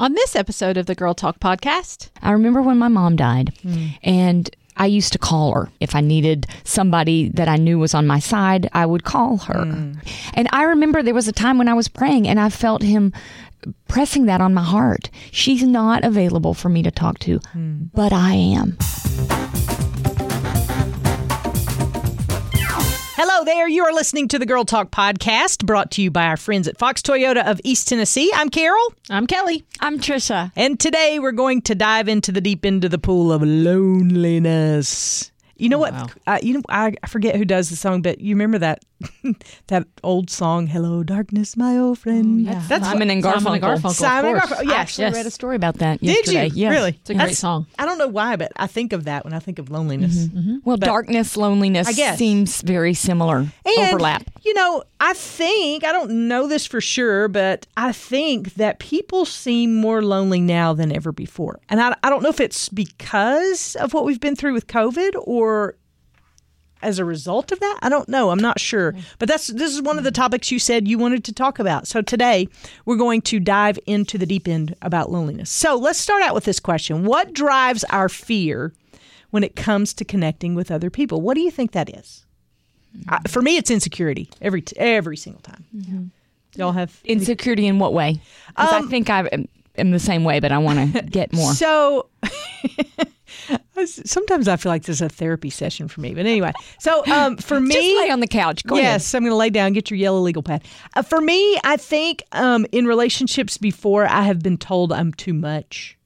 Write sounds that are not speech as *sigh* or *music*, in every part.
On this episode of the Girl Talk podcast, I remember when my mom died, hmm. and I used to call her. If I needed somebody that I knew was on my side, I would call her. Hmm. And I remember there was a time when I was praying and I felt him pressing that on my heart. She's not available for me to talk to, hmm. but I am. Hello there. You are listening to the Girl Talk podcast brought to you by our friends at Fox Toyota of East Tennessee. I'm Carol, I'm Kelly. I'm Tricia. and today we're going to dive into the deep end of the pool of loneliness. You know what? Uh, you know I, I forget who does the song, but you remember that *laughs* that old song, "Hello, Darkness, My Old Friend." Mm, yeah. That's Simon what, and Simon Garfunkel. and Garfunkel. Simon and. Garfunkel. Yes. I actually Yes. read a story about that Did yesterday. you Yes. really? It's a great song. I don't know why, but I think of that when I think of loneliness. Mm-hmm. Mm-hmm. Well, darkness, loneliness I guess. seems very similar. And, overlap. You know, I think, I don't know this for sure, but I think that people seem more lonely now than ever before. And I, I don't know if it's because of what we've been through with COVID or as a result of that. I don't know. I'm not sure. Mm. But that's this is one of the topics you said you wanted to talk about. So today we're going to dive into the deep end about loneliness. So let's start out with this question. What drives our fear when it comes to connecting with other people? What do you think that is? I, mm-hmm. for me, it's insecurity every t- every single time. Mm-hmm. Y'all have Insecurity in what way? Because I um, think I am the same way, but I want to *laughs* get more. so. *laughs* sometimes I feel like this is a therapy session for me, but anyway. So um, for *laughs* me, Just lay on the couch. Go ahead. yes, I'm going to lay down. Get your yellow legal pad. Uh, for me, I think um, in relationships before, I have been told I'm too much,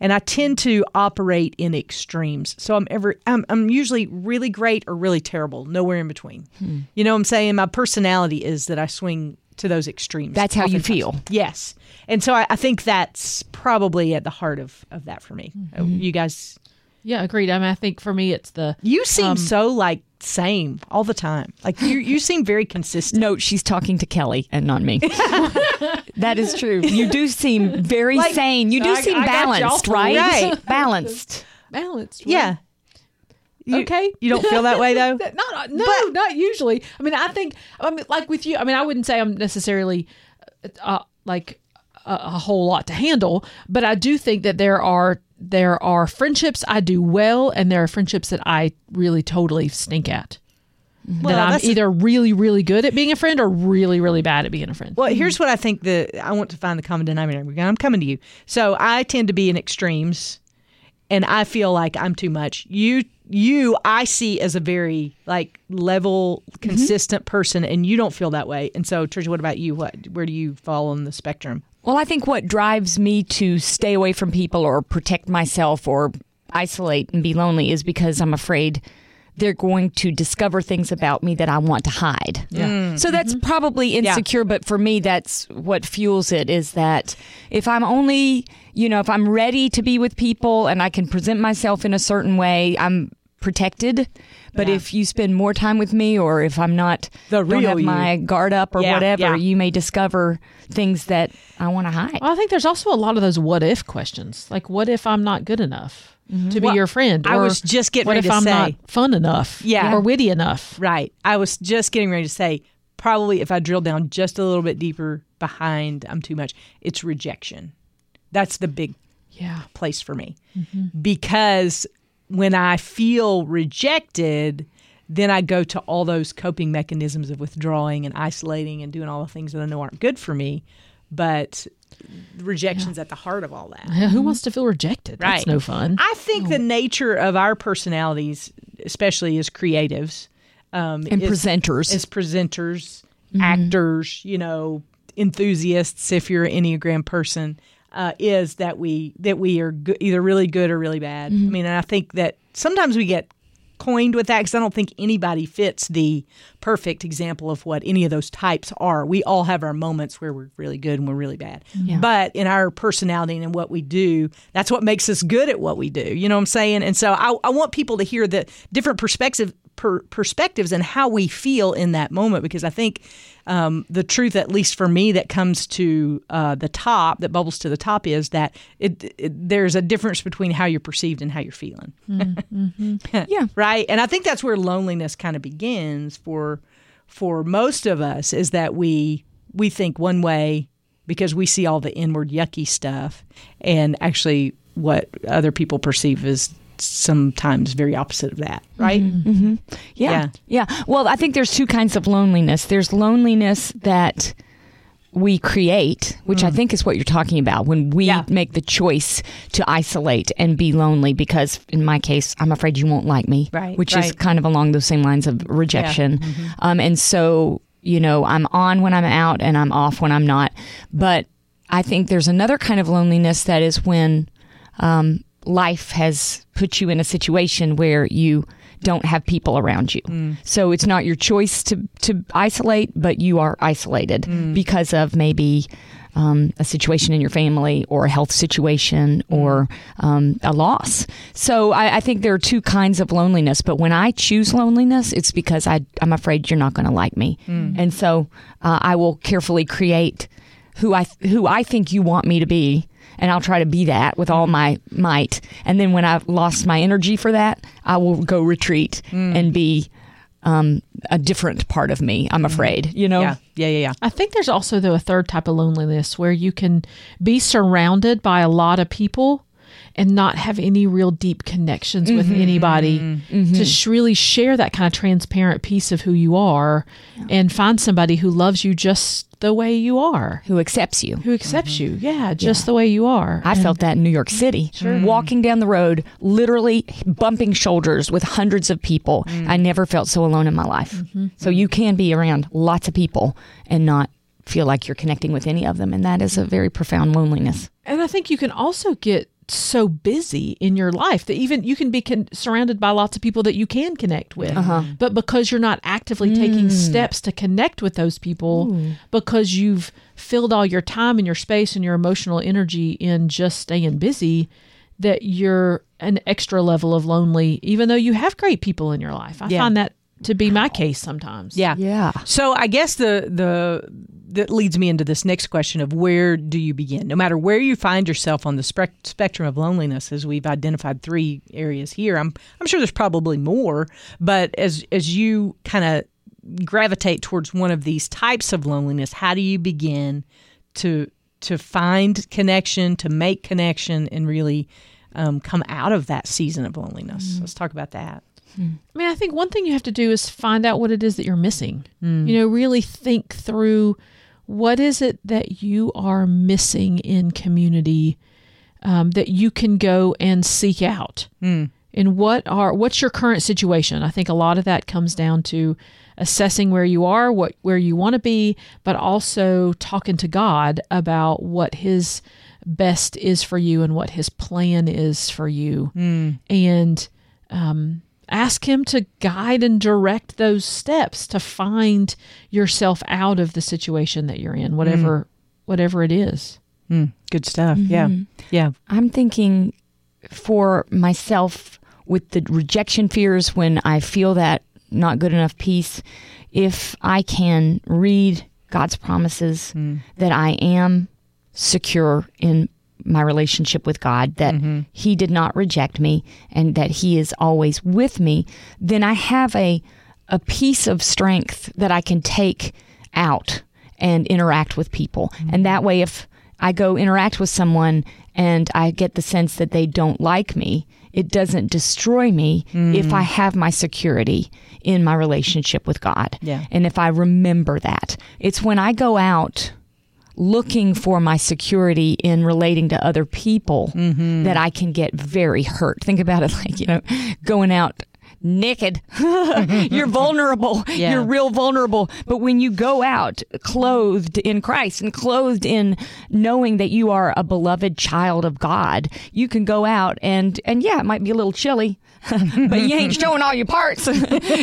and I tend to operate in extremes. So I'm ever I'm, I'm usually really great or really terrible, nowhere in between. You know what I'm saying? My personality is that I swing to those extremes. That's how you feel. Yes, and so I, I think that's probably at the heart of of that for me. Uh, You guys, Yeah, agreed. I mean, I think for me, it's the you seem so like same all the time. Like you you seem very consistent. No, she's talking to Kelly and not me. *laughs* that is true. You do seem very Like- sane. You do I- seem I *laughs* balanced, right? Right. balanced. balanced. Yeah. You- Okay. You don't feel that way though? *laughs* Not uh, no, But- not usually. I mean, I think I mean, like with you. I mean, I wouldn't say I'm necessarily uh, like a, a whole lot to handle, but I do think that there are there are friendships I do well, and there are friendships that I really totally stink at. Well, that I'm either really really good at being a friend or really really bad at being a friend. Well, here's what I think the I want to find the common denominator. I'm coming to you. So I tend to be in extremes and I feel like I'm too much. You you I see as a very like level mm-hmm. consistent person and you don't feel that way. And so Tricia, what about you? What where do you fall on the spectrum? Well, I think what drives me to stay away from people or protect myself or isolate and be lonely is because I'm afraid they're going to discover things about me that I want to hide. Yeah. Mm. So that's mm-hmm. probably insecure, but for me, that's what fuels it is that if I'm only, you know, if I'm ready to be with people and I can present myself in a certain way, I'm protected. But if you spend more time with me or if I'm not, The don't have my guard up or Yeah, whatever, yeah. you may discover things that I want to hide. Well, I think there's also a lot of those what if questions. Like, what if I'm not good enough mm-hmm. to be Well, your friend? I was just getting what ready if to I'm say- not fun enough? Yeah. Or witty enough? Right. I was just getting ready to say probably if I drill down just a little bit deeper behind I'm too much, it's rejection. That's the big Yeah. place for me mm-hmm. because when I feel rejected, then I go to all those coping mechanisms of withdrawing and isolating and doing all the things that I know aren't good for me. But rejection's at the heart of all that. Who wants to feel rejected? That's no fun. I think the nature of our personalities, especially as creatives, um, and is- presenters. as presenters, actors, you know, enthusiasts. If you're an Enneagram person, uh, is that we that we are go- either really good or really bad. I mean, and I think that sometimes we get coined with that because I don't think anybody fits the perfect example of what any of those types are. We all have our moments where we're really good and we're really bad. But in our personality and in what we do, that's what makes us good at what we do. You know what I'm saying? And so I, I want people to hear the different perspective per, perspectives and how we feel in that moment because I think um, the truth, at least for me, that comes to uh, the top, that bubbles to the top, is that it, it, there's a difference between how you're perceived and how you're feeling. *laughs* yeah. right? And I think that's where loneliness kind of begins for for most of us is that we we think one way because we see all the inward yucky stuff, and actually what other people perceive as sometimes very opposite of that, right? Mm-hmm. Mm-hmm. Mm-hmm. Yeah. Yeah. yeah. Well, I think there's two kinds of loneliness. There's loneliness that we create, which I mm. think is what you're talking about when we Yeah. make the choice to isolate and be lonely because in my case, I'm afraid you won't like me, Right, which is kind of along those same lines of rejection. Um, and so, you know, I'm on when I'm out and I'm off when I'm not. But I think there's another kind of loneliness that is when um, life has put you in a situation where you don't have people around you. So it's not your choice to to isolate, but you are isolated because of maybe um, a situation in your family or a health situation or um, a loss. So I, I think there are two kinds of loneliness. But when I choose loneliness, it's because I, I'm afraid you're not going to like me, and so uh, I will carefully create who I who I think you want me to be, and I'll try to be that with all my might. And then when I've lost my energy for that, I will go retreat and be um, a different part of me. I'm afraid, you know. Yeah, yeah, yeah, yeah. I think there's also though a third type of loneliness where you can be surrounded by a lot of people and not have any real deep connections with mm-hmm. anybody to mm-hmm. sh- really share that kind of transparent piece of who you are and find somebody who loves you just the way you are Who accepts you? who accepts mm-hmm. you yeah just the way you are I felt that in New York City. Walking down the road, literally bumping shoulders with hundreds of people. Mm. I never felt so alone in my life. So you can be around lots of people and not feel like you're connecting with any of them. And that is a very profound loneliness. And I think you can also get so busy in your life that even you can be con- surrounded by lots of people that you can connect with. Uh-huh. But because you're not actively taking mm. steps to connect with those people, because you've filled all your time and your space and your emotional energy in just staying busy, that you're an extra level of lonely, even though you have great people in your life. I Yeah. find that to be my case sometimes. Yeah. Yeah. So I guess the the that leads me into this next question of where do you begin? No matter where you find yourself on the spec- spectrum of loneliness, as we've identified three areas here, I'm I'm sure there's probably more, but as as you kind of gravitate towards one of these types of loneliness, how do you begin to to find connection, to make connection, and really um, come out of that season of loneliness? Let's talk about that. I mean, I think one thing you have to do is find out what it is that you're missing. You know, really think through what is it that you are missing in community um, that you can go and seek out. And what are what's your current situation? I think a lot of that comes down to assessing where you are, what where you want to be, but also talking to God about what His best is for you and what His plan is for you, and um, ask him to guide and direct those steps to find yourself out of the situation that you're in whatever mm. whatever it is. Mm, good stuff. Mm-hmm. Yeah, yeah. I'm thinking for myself with the rejection fears when I feel that not good enough piece, if I can read God's promises mm. that I am secure in my relationship with God, that mm-hmm. He did not reject me and that He is always with me, then I have a a piece of strength that I can take out and interact with people. And that mm-hmm. way if I go interact with someone and I get the sense that they don't like me, it doesn't destroy me if I mm. have my security in my relationship with God. Yeah. And if I remember that. It's when I go out looking for my security in relating to other people mm-hmm. that I can get very hurt. Think about it *laughs* like, you know, going out naked. *laughs* *laughs* You're vulnerable. Yeah. You're real vulnerable. But when you go out clothed in Christ and clothed in knowing that you are a beloved child of God, you can go out and and yeah, it might be a little chilly, *laughs* but you ain't showing all your parts.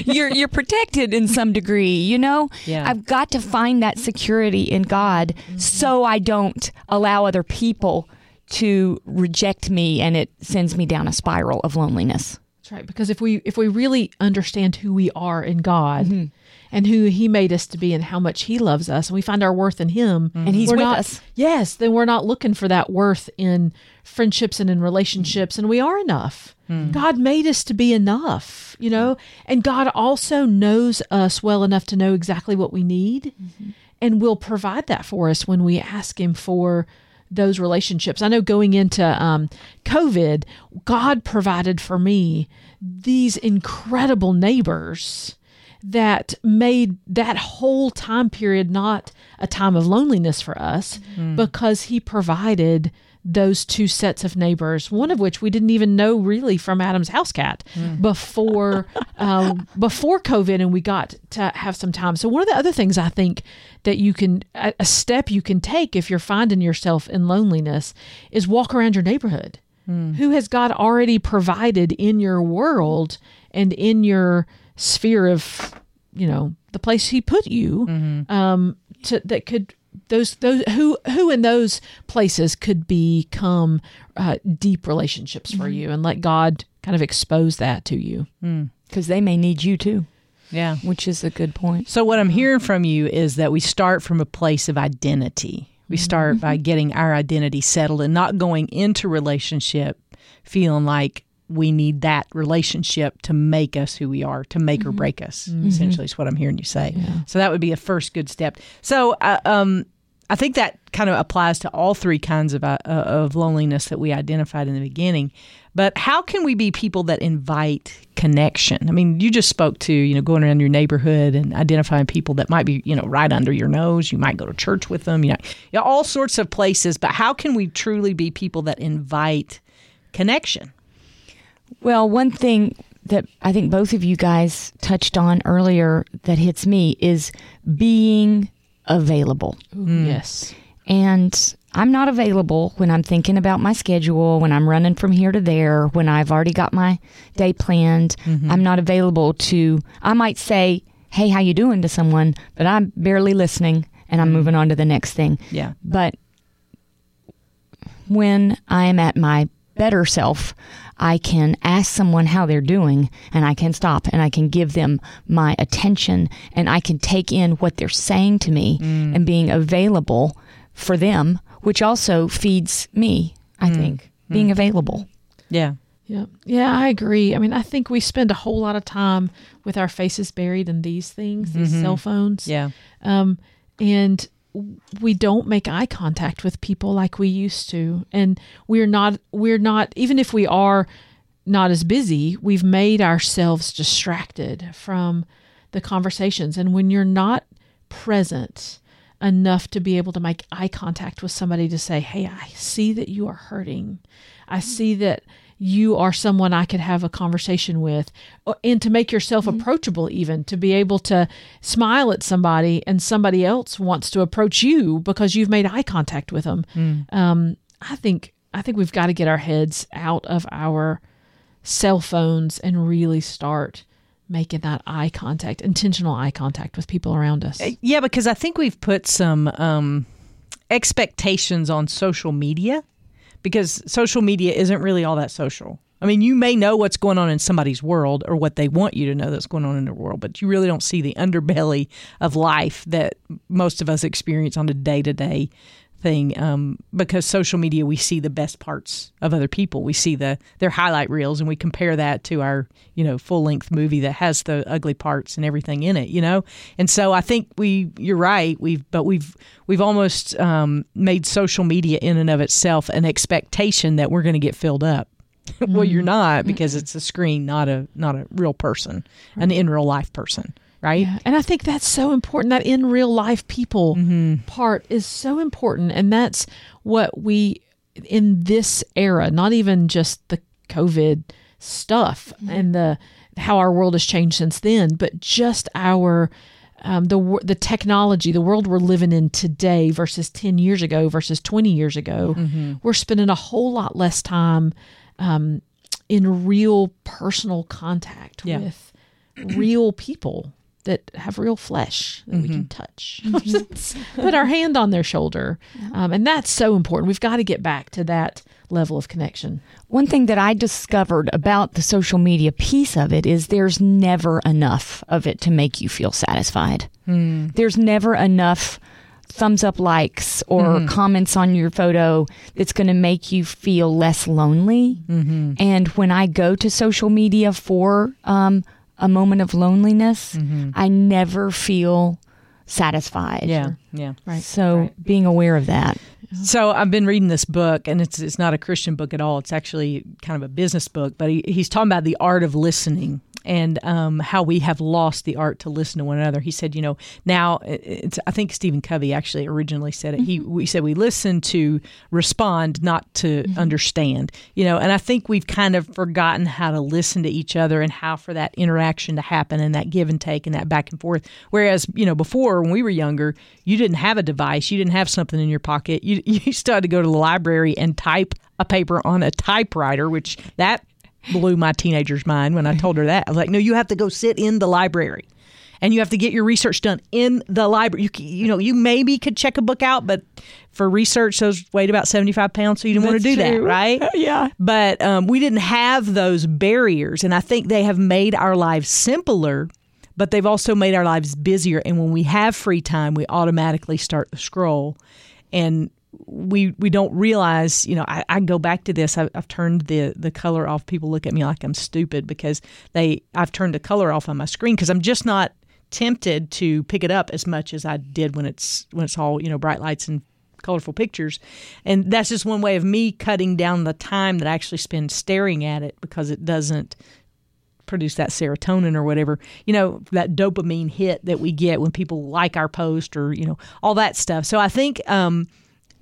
you're you're protected in some degree, you know? Yeah. I've got to find that security in God so I don't allow other people to reject me and it sends me down a spiral of loneliness. That's right? Because if we if we really understand who we are in god Mm-hmm. and who he made us to be and how much he loves us and we find our worth in him mm-hmm. And he's we're with not, us. yes then we're not looking for that worth in friendships and in relationships and we are enough. Mm-hmm. God made us to be enough you know? And god also knows us well enough to know exactly what we need mm-hmm. and will provide that for us when we ask Him for those relationships. I know going into um, COVID, God provided for me these incredible neighbors that made that whole time period not a time of loneliness for us because He provided those two sets of neighbors, one of which we didn't even know really from Adam's house cat before *laughs* um, before COVID, and we got to have some time. So one of the other things I think that you can a, a step you can take if you're finding yourself in loneliness is walk around your neighborhood. Who has God already provided in your world and in your sphere of you know the place He put you um, to that could those those who who in those places could become uh, deep relationships for mm-hmm. you and let God kind of expose that to you. Hmm. Because they may need you too, Yeah. which is a good point. So what I'm hearing from you is that we start from a place of identity. We mm-hmm. start by mm-hmm. getting our identity settled and not going into relationship feeling like we need that relationship to make us who we are, to make or break us. Essentially, is what I'm hearing you say. So that would be a first good step. So, uh, um, I think that kind of applies to all three kinds of uh, of loneliness that we identified in the beginning. But how can we be people that invite connection? I mean, you just spoke to you know going around your neighborhood and identifying people that might be you know right under your nose. You might go to church with them. You know, you know all sorts of places. But how can we truly be people that invite connection? Well, one thing that I think both of you guys touched on earlier that hits me is being available. Mm. Yes. And I'm not available when I'm thinking about my schedule, when I'm running from here to there, when I've already got my day planned. Mm-hmm. I'm not available to I might say, "Hey, how you doing?" to someone, but I'm barely listening and I'm mm-hmm. moving on to the next thing. Yeah. But when I am at my better self, I can ask someone how they're doing and I can stop and I can give them my attention and I can take in what they're saying to me mm. and being available for them, which also feeds me, I mm. think, being mm. available. Yeah. Yeah. Yeah, I agree. I mean, I think we spend a whole lot of time with our faces buried in these things, these mm-hmm. cell phones. Yeah. Um, and we don't make eye contact with people like we used to. And we're not, we're not, even if we are not as busy, we've made ourselves distracted from the conversations. And when you're not present enough to be able to make eye contact with somebody to say, Hey, I see that you are hurting. I see that you are someone I could have a conversation with, and to make yourself approachable, even to be able to smile at somebody and somebody else wants to approach you because you've made eye contact with them. Um, I think I think we've got to get our heads out of our cell phones and really start making that eye contact, intentional eye contact with people around us. Yeah, because I think we've put some um, expectations on social media because social media isn't really all that social. I mean, you may know what's going on in somebody's world or what they want you to know that's going on in their world, but you really don't see the underbelly of life that most of us experience on a day to day thing. Um, because social media, we see the best parts of other people. We see the their highlight reels, and we compare that to our you know full length movie that has the ugly parts and everything in it. You know, and so I think we you're right. We've but we've we've almost um, made social media in and of itself an expectation that we're going to get filled up. *laughs* well, you're not because it's a screen, not a not a real person, an in real life person, right? Yeah. And I think that's so important. That in real life people part is so important. And that's what we, in this era, not even just the COVID stuff and the how our world has changed since then, but just our um, the the technology, the world we're living in today versus ten years ago versus twenty years ago, we're spending a whole lot less time um, in real personal contact Yeah. with real people that have real flesh that we can touch. *laughs* Put our hand on their shoulder. Um, and that's so important. We've got to get back to that level of connection. One thing that I discovered about the social media piece of it is there's never enough of it to make you feel satisfied. There's never enough thumbs up likes or comments on your photo that's going to make you feel less lonely. And when I go to social media for um, a moment of loneliness, mm-hmm. I never feel satisfied. Yeah, yeah. Right. So being aware of that. So I've been reading this book, and it's it's not a Christian book at all. It's actually kind of a business book, but he, he's talking about the art of listening and um, how we have lost the art to listen to one another. He said, you know, now uh, it's I think Stephen Covey actually originally said it. He mm-hmm. we said we listen to respond, not to mm-hmm. understand. You know, and I think we've kind of forgotten how to listen to each other and how for that interaction to happen and that give and take and that back and forth. Whereas you know before when we were younger, you didn't have a device, you didn't have something in your pocket. You *laughs* you still had to go to the library and type a paper on a typewriter, which that blew my teenager's mind when I told her that. I was like, no, you have to go sit in the library and you have to get your research done in the library. You, you know, you maybe could check a book out, but for research, those weighed about 75 pounds, so you didn't want to do that, right? *laughs* Yeah. But um, we didn't have those barriers, and I think they have made our lives simpler. But they've also made our lives busier. And when we have free time, we automatically start the scroll. And we we don't realize, you know, I, I go back to this. I, I've turned the the color off. People look at me like I'm stupid because they I've turned the color off on my screen because I'm just not tempted to pick it up as much as I did when it's when it's all you know bright lights and colorful pictures. And that's just one way of me cutting down the time that I actually spend staring at it because it doesn't produce that serotonin or whatever, you know, that dopamine hit that we get when people like our post or, you know, all that stuff. So I think um,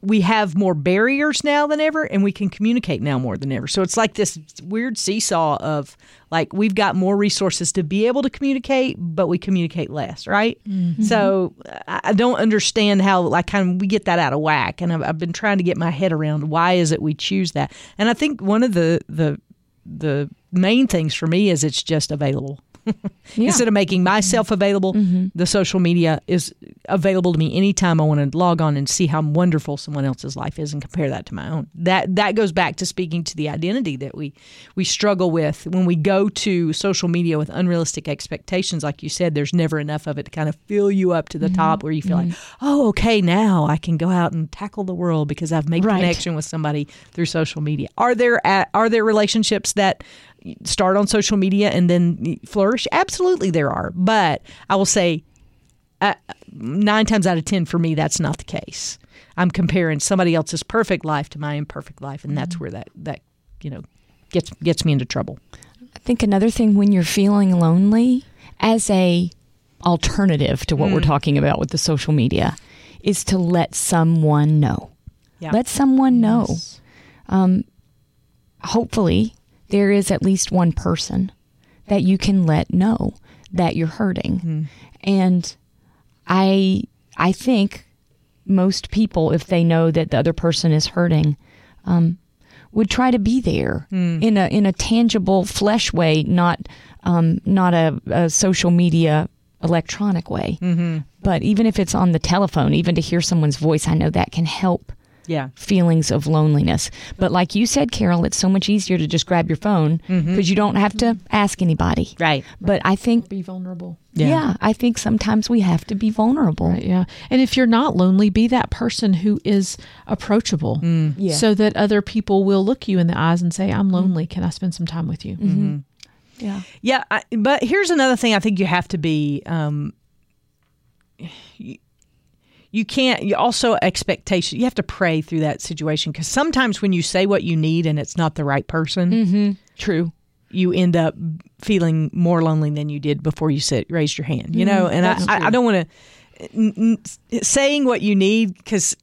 we have more barriers now than ever and we can communicate now more than ever. So it's like this weird seesaw of like we've got more resources to be able to communicate, but we communicate less, right? Mm-hmm. So I don't understand how like kind of we get that out of whack. And I've, I've been trying to get my head around why is it we choose that. And I think one of the the the main things for me is it's just available. Yeah. Instead of making myself available, mm-hmm. the social media is available to me anytime I want to log on and see how wonderful someone else's life is and compare that to my own. That that goes back to speaking to the identity that we we struggle with when we go to social media with unrealistic expectations. Like you said, there's never enough of it to kind of fill you up to the mm-hmm. top where you feel mm-hmm. like, oh, okay, now I can go out and tackle the world because I've made right. connection with somebody through social media. Are there are there relationships that start on social media and then flourish? Absolutely, there are. But I will say, uh, nine times out of ten, for me, that's not the case. I'm comparing somebody else's perfect life to my imperfect life, and that's mm-hmm. where that that you know gets gets me into trouble. I think another thing when you're feeling lonely, as a alternative to what mm. we're talking about with the social media, is to let someone know. Yeah. Let someone know. Yes. Um, hopefully, there is at least one person that you can let know that you're hurting. Mm-hmm. And I I think most people, if they know that the other person is hurting, um, would try to be there mm. in a in a tangible flesh way, not um, not a, a, social media electronic way. Mm-hmm. But even if it's on the telephone, even to hear someone's voice, I know that can help yeah. feelings of loneliness. But like you said, Carol, it's so much easier to just grab your phone because mm-hmm. you don't have to ask anybody. Right. But I think be vulnerable. Yeah. yeah. I think sometimes we have to be vulnerable. Right, yeah. And if you're not lonely, be that person who is approachable mm. yeah. so that other people will look you in the eyes and say, I'm lonely. Can I spend some time with you? Mm-hmm. mm-hmm. Yeah. Yeah. I, but here's another thing I think you have to be. Um, you can't you also expectation you have to pray through that situation because sometimes when you say what you need and it's not the right person mm-hmm. true you end up feeling more lonely than you did before you said raised your hand you know mm, and I, I, I, don't want to saying what you need because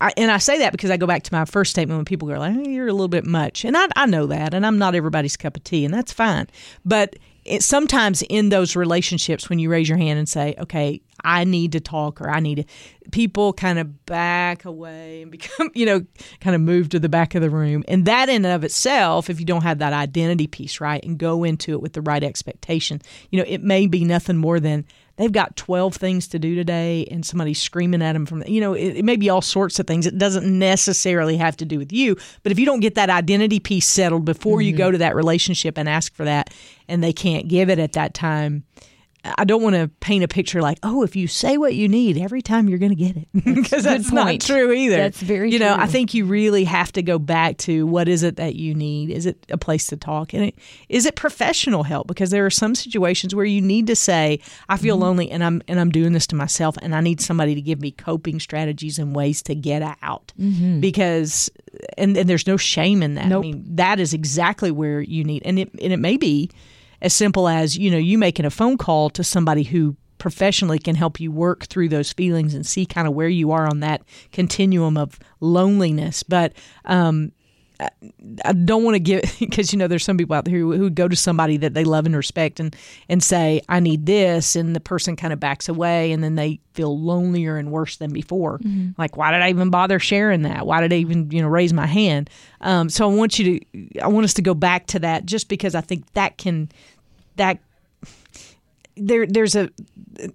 I, and I say that because I go back to my first statement when people go like, "You're a little bit much," and I, I know that, and I'm not everybody's cup of tea, and that's fine. But it, sometimes in those relationships, when you raise your hand and say, "Okay, I need to talk or I need to, people kind of back away and *laughs* become, you know, kind of move to the back of the room. And that in and of itself, if you don't have that identity piece right and go into it with the right expectation, you know, it may be nothing more than they've got 12 things to do today and somebody's screaming at them from, you know, it, it may be all sorts of things. It doesn't necessarily have to do with you. But if you don't get that identity piece settled before mm-hmm. you go to that relationship and ask for that and they can't give it at that time, I don't want to paint a picture like, oh, if you say what you need every time, you're going to get it, *laughs* because that's not true either. That's very you know. true. I think you really have to go back to what is it that you need? Is it a place to talk? And it, is it professional help? Because there are some situations where you need to say, I feel Mm-hmm. lonely, and I'm and I'm doing this to myself, and I need somebody to give me coping strategies and ways to get out. Because and, and there's no shame in that. Mm-hmm. Nope. I mean, that is exactly where you need, and it and it may be as simple as you know you making a phone call to somebody who professionally can help you work through those feelings and see kind of where you are on that continuum of loneliness. But um, I- don't want to give *laughs* because you know there's some people out there who, who go to somebody that they love and respect and and say I need this and the person kind of backs away and then they feel lonelier and worse than before. Like why did I even bother sharing that? Why did I even you know raise my hand? Um, so I want you to I want us to go back to that just because I think that can that there there's a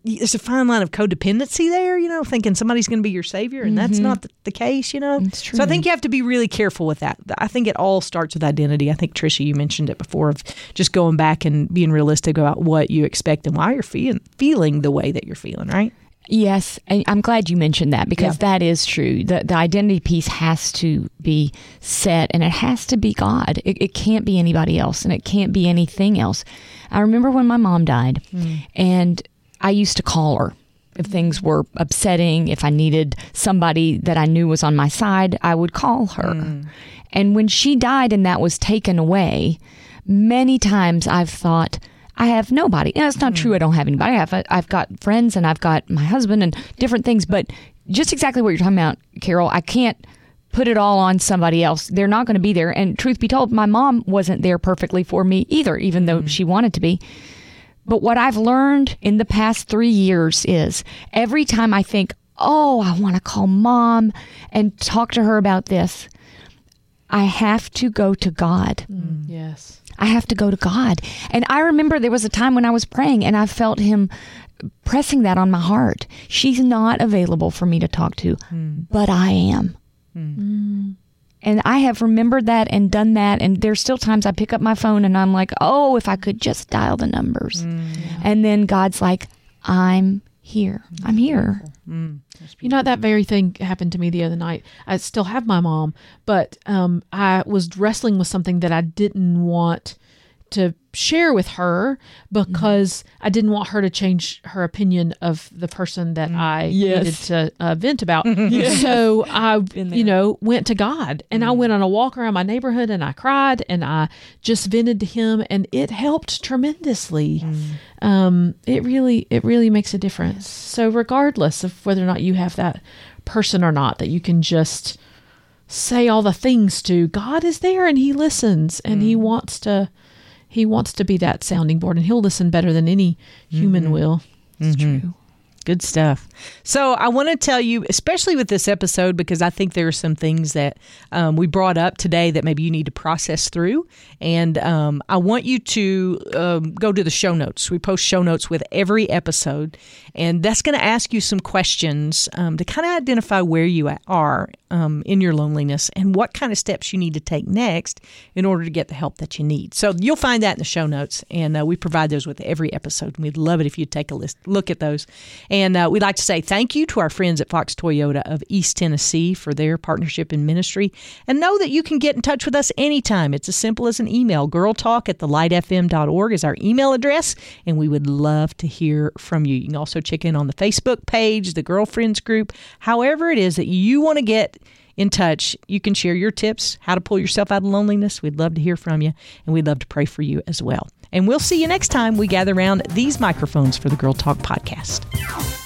there's a fine line of codependency there, you know, thinking somebody's going to be your savior, and that's mm-hmm. not the, the case, you know. So I think you have to be really careful with that. I think it all starts with identity. I think Tricia, you mentioned it before of just going back and being realistic about what you expect and why you're feeling feeling the way that you're feeling, right? Yes, and I'm glad you mentioned that because Yeah. that is true. The the identity piece has to be set, and it has to be God. It, it can't be anybody else, and it can't be anything else. I remember when my mom died, hmm. and I used to call her if things were upsetting. If I needed somebody that I knew was on my side, I would call her. Hmm. And when she died, and that was taken away, many times I've thought. I have nobody. And it's not true. I hmm. don't have anybody. I've I've got friends and I've got my husband and different things. But just exactly what you're talking about, Carol. I can't put it all on somebody else. They're not going to be there. And truth be told, my mom wasn't there perfectly for me either, even though hmm. she wanted to be. But what I've learned in the past three years is every time I think, oh, I want to call mom and talk to her about this, I have to go to God. Hmm. Yes. I have to go to God. And I remember there was a time when I was praying and I felt Him pressing that on my heart. She's not available for me to talk to, hmm. but I am. Hmm. And I have remembered that and done that. And there's still times I pick up my phone and I'm like, oh, if I could just dial the numbers. Hmm. And then God's like, I'm here. I'm here. You know that very thing happened to me the other night. I still have my mom, but um, I was wrestling with something that I didn't want to share with her mm-hmm. because I didn't want her to change her opinion of the person that mm. I Yes. needed to uh, vent about. *laughs* So I, you know, went to God and I mm. went on a walk around my neighborhood and I cried and I just vented to Him and it helped tremendously. Mm. Um, it really, it really makes a difference. So regardless of whether or not you have that person or not, that you can just say all the things to God is there and He listens and He wants to. He wants to be that sounding board, and he'll listen better than any human will. It's true. Good stuff. So I want to tell you, especially with this episode, because I think there are some things that um, we brought up today that maybe you need to process through. And um, I want you to um, go to the show notes. We post show notes with every episode, and that's going to ask you some questions um, to kind of identify where you are um, in your loneliness and what kind of steps you need to take next in order to get the help that you need. So you'll find that in the show notes, and uh, we provide those with every episode. We'd love it if you'd take a list, look at those. And uh, we'd like to say thank you to our friends at Fox Toyota of East Tennessee for their partnership in ministry. And know that you can get in touch with us anytime. It's as simple as an email. Girltalk at thelightfm.org is our email address, and we would love to hear from you. You can also check in on the Facebook page, the Girlfriends group, however it is that you want to get in touch. You can share your tips, how to pull yourself out of loneliness. We'd love to hear from you, and we'd love to pray for you as well. And we'll see you next time we gather around these microphones for the Girl Talk podcast.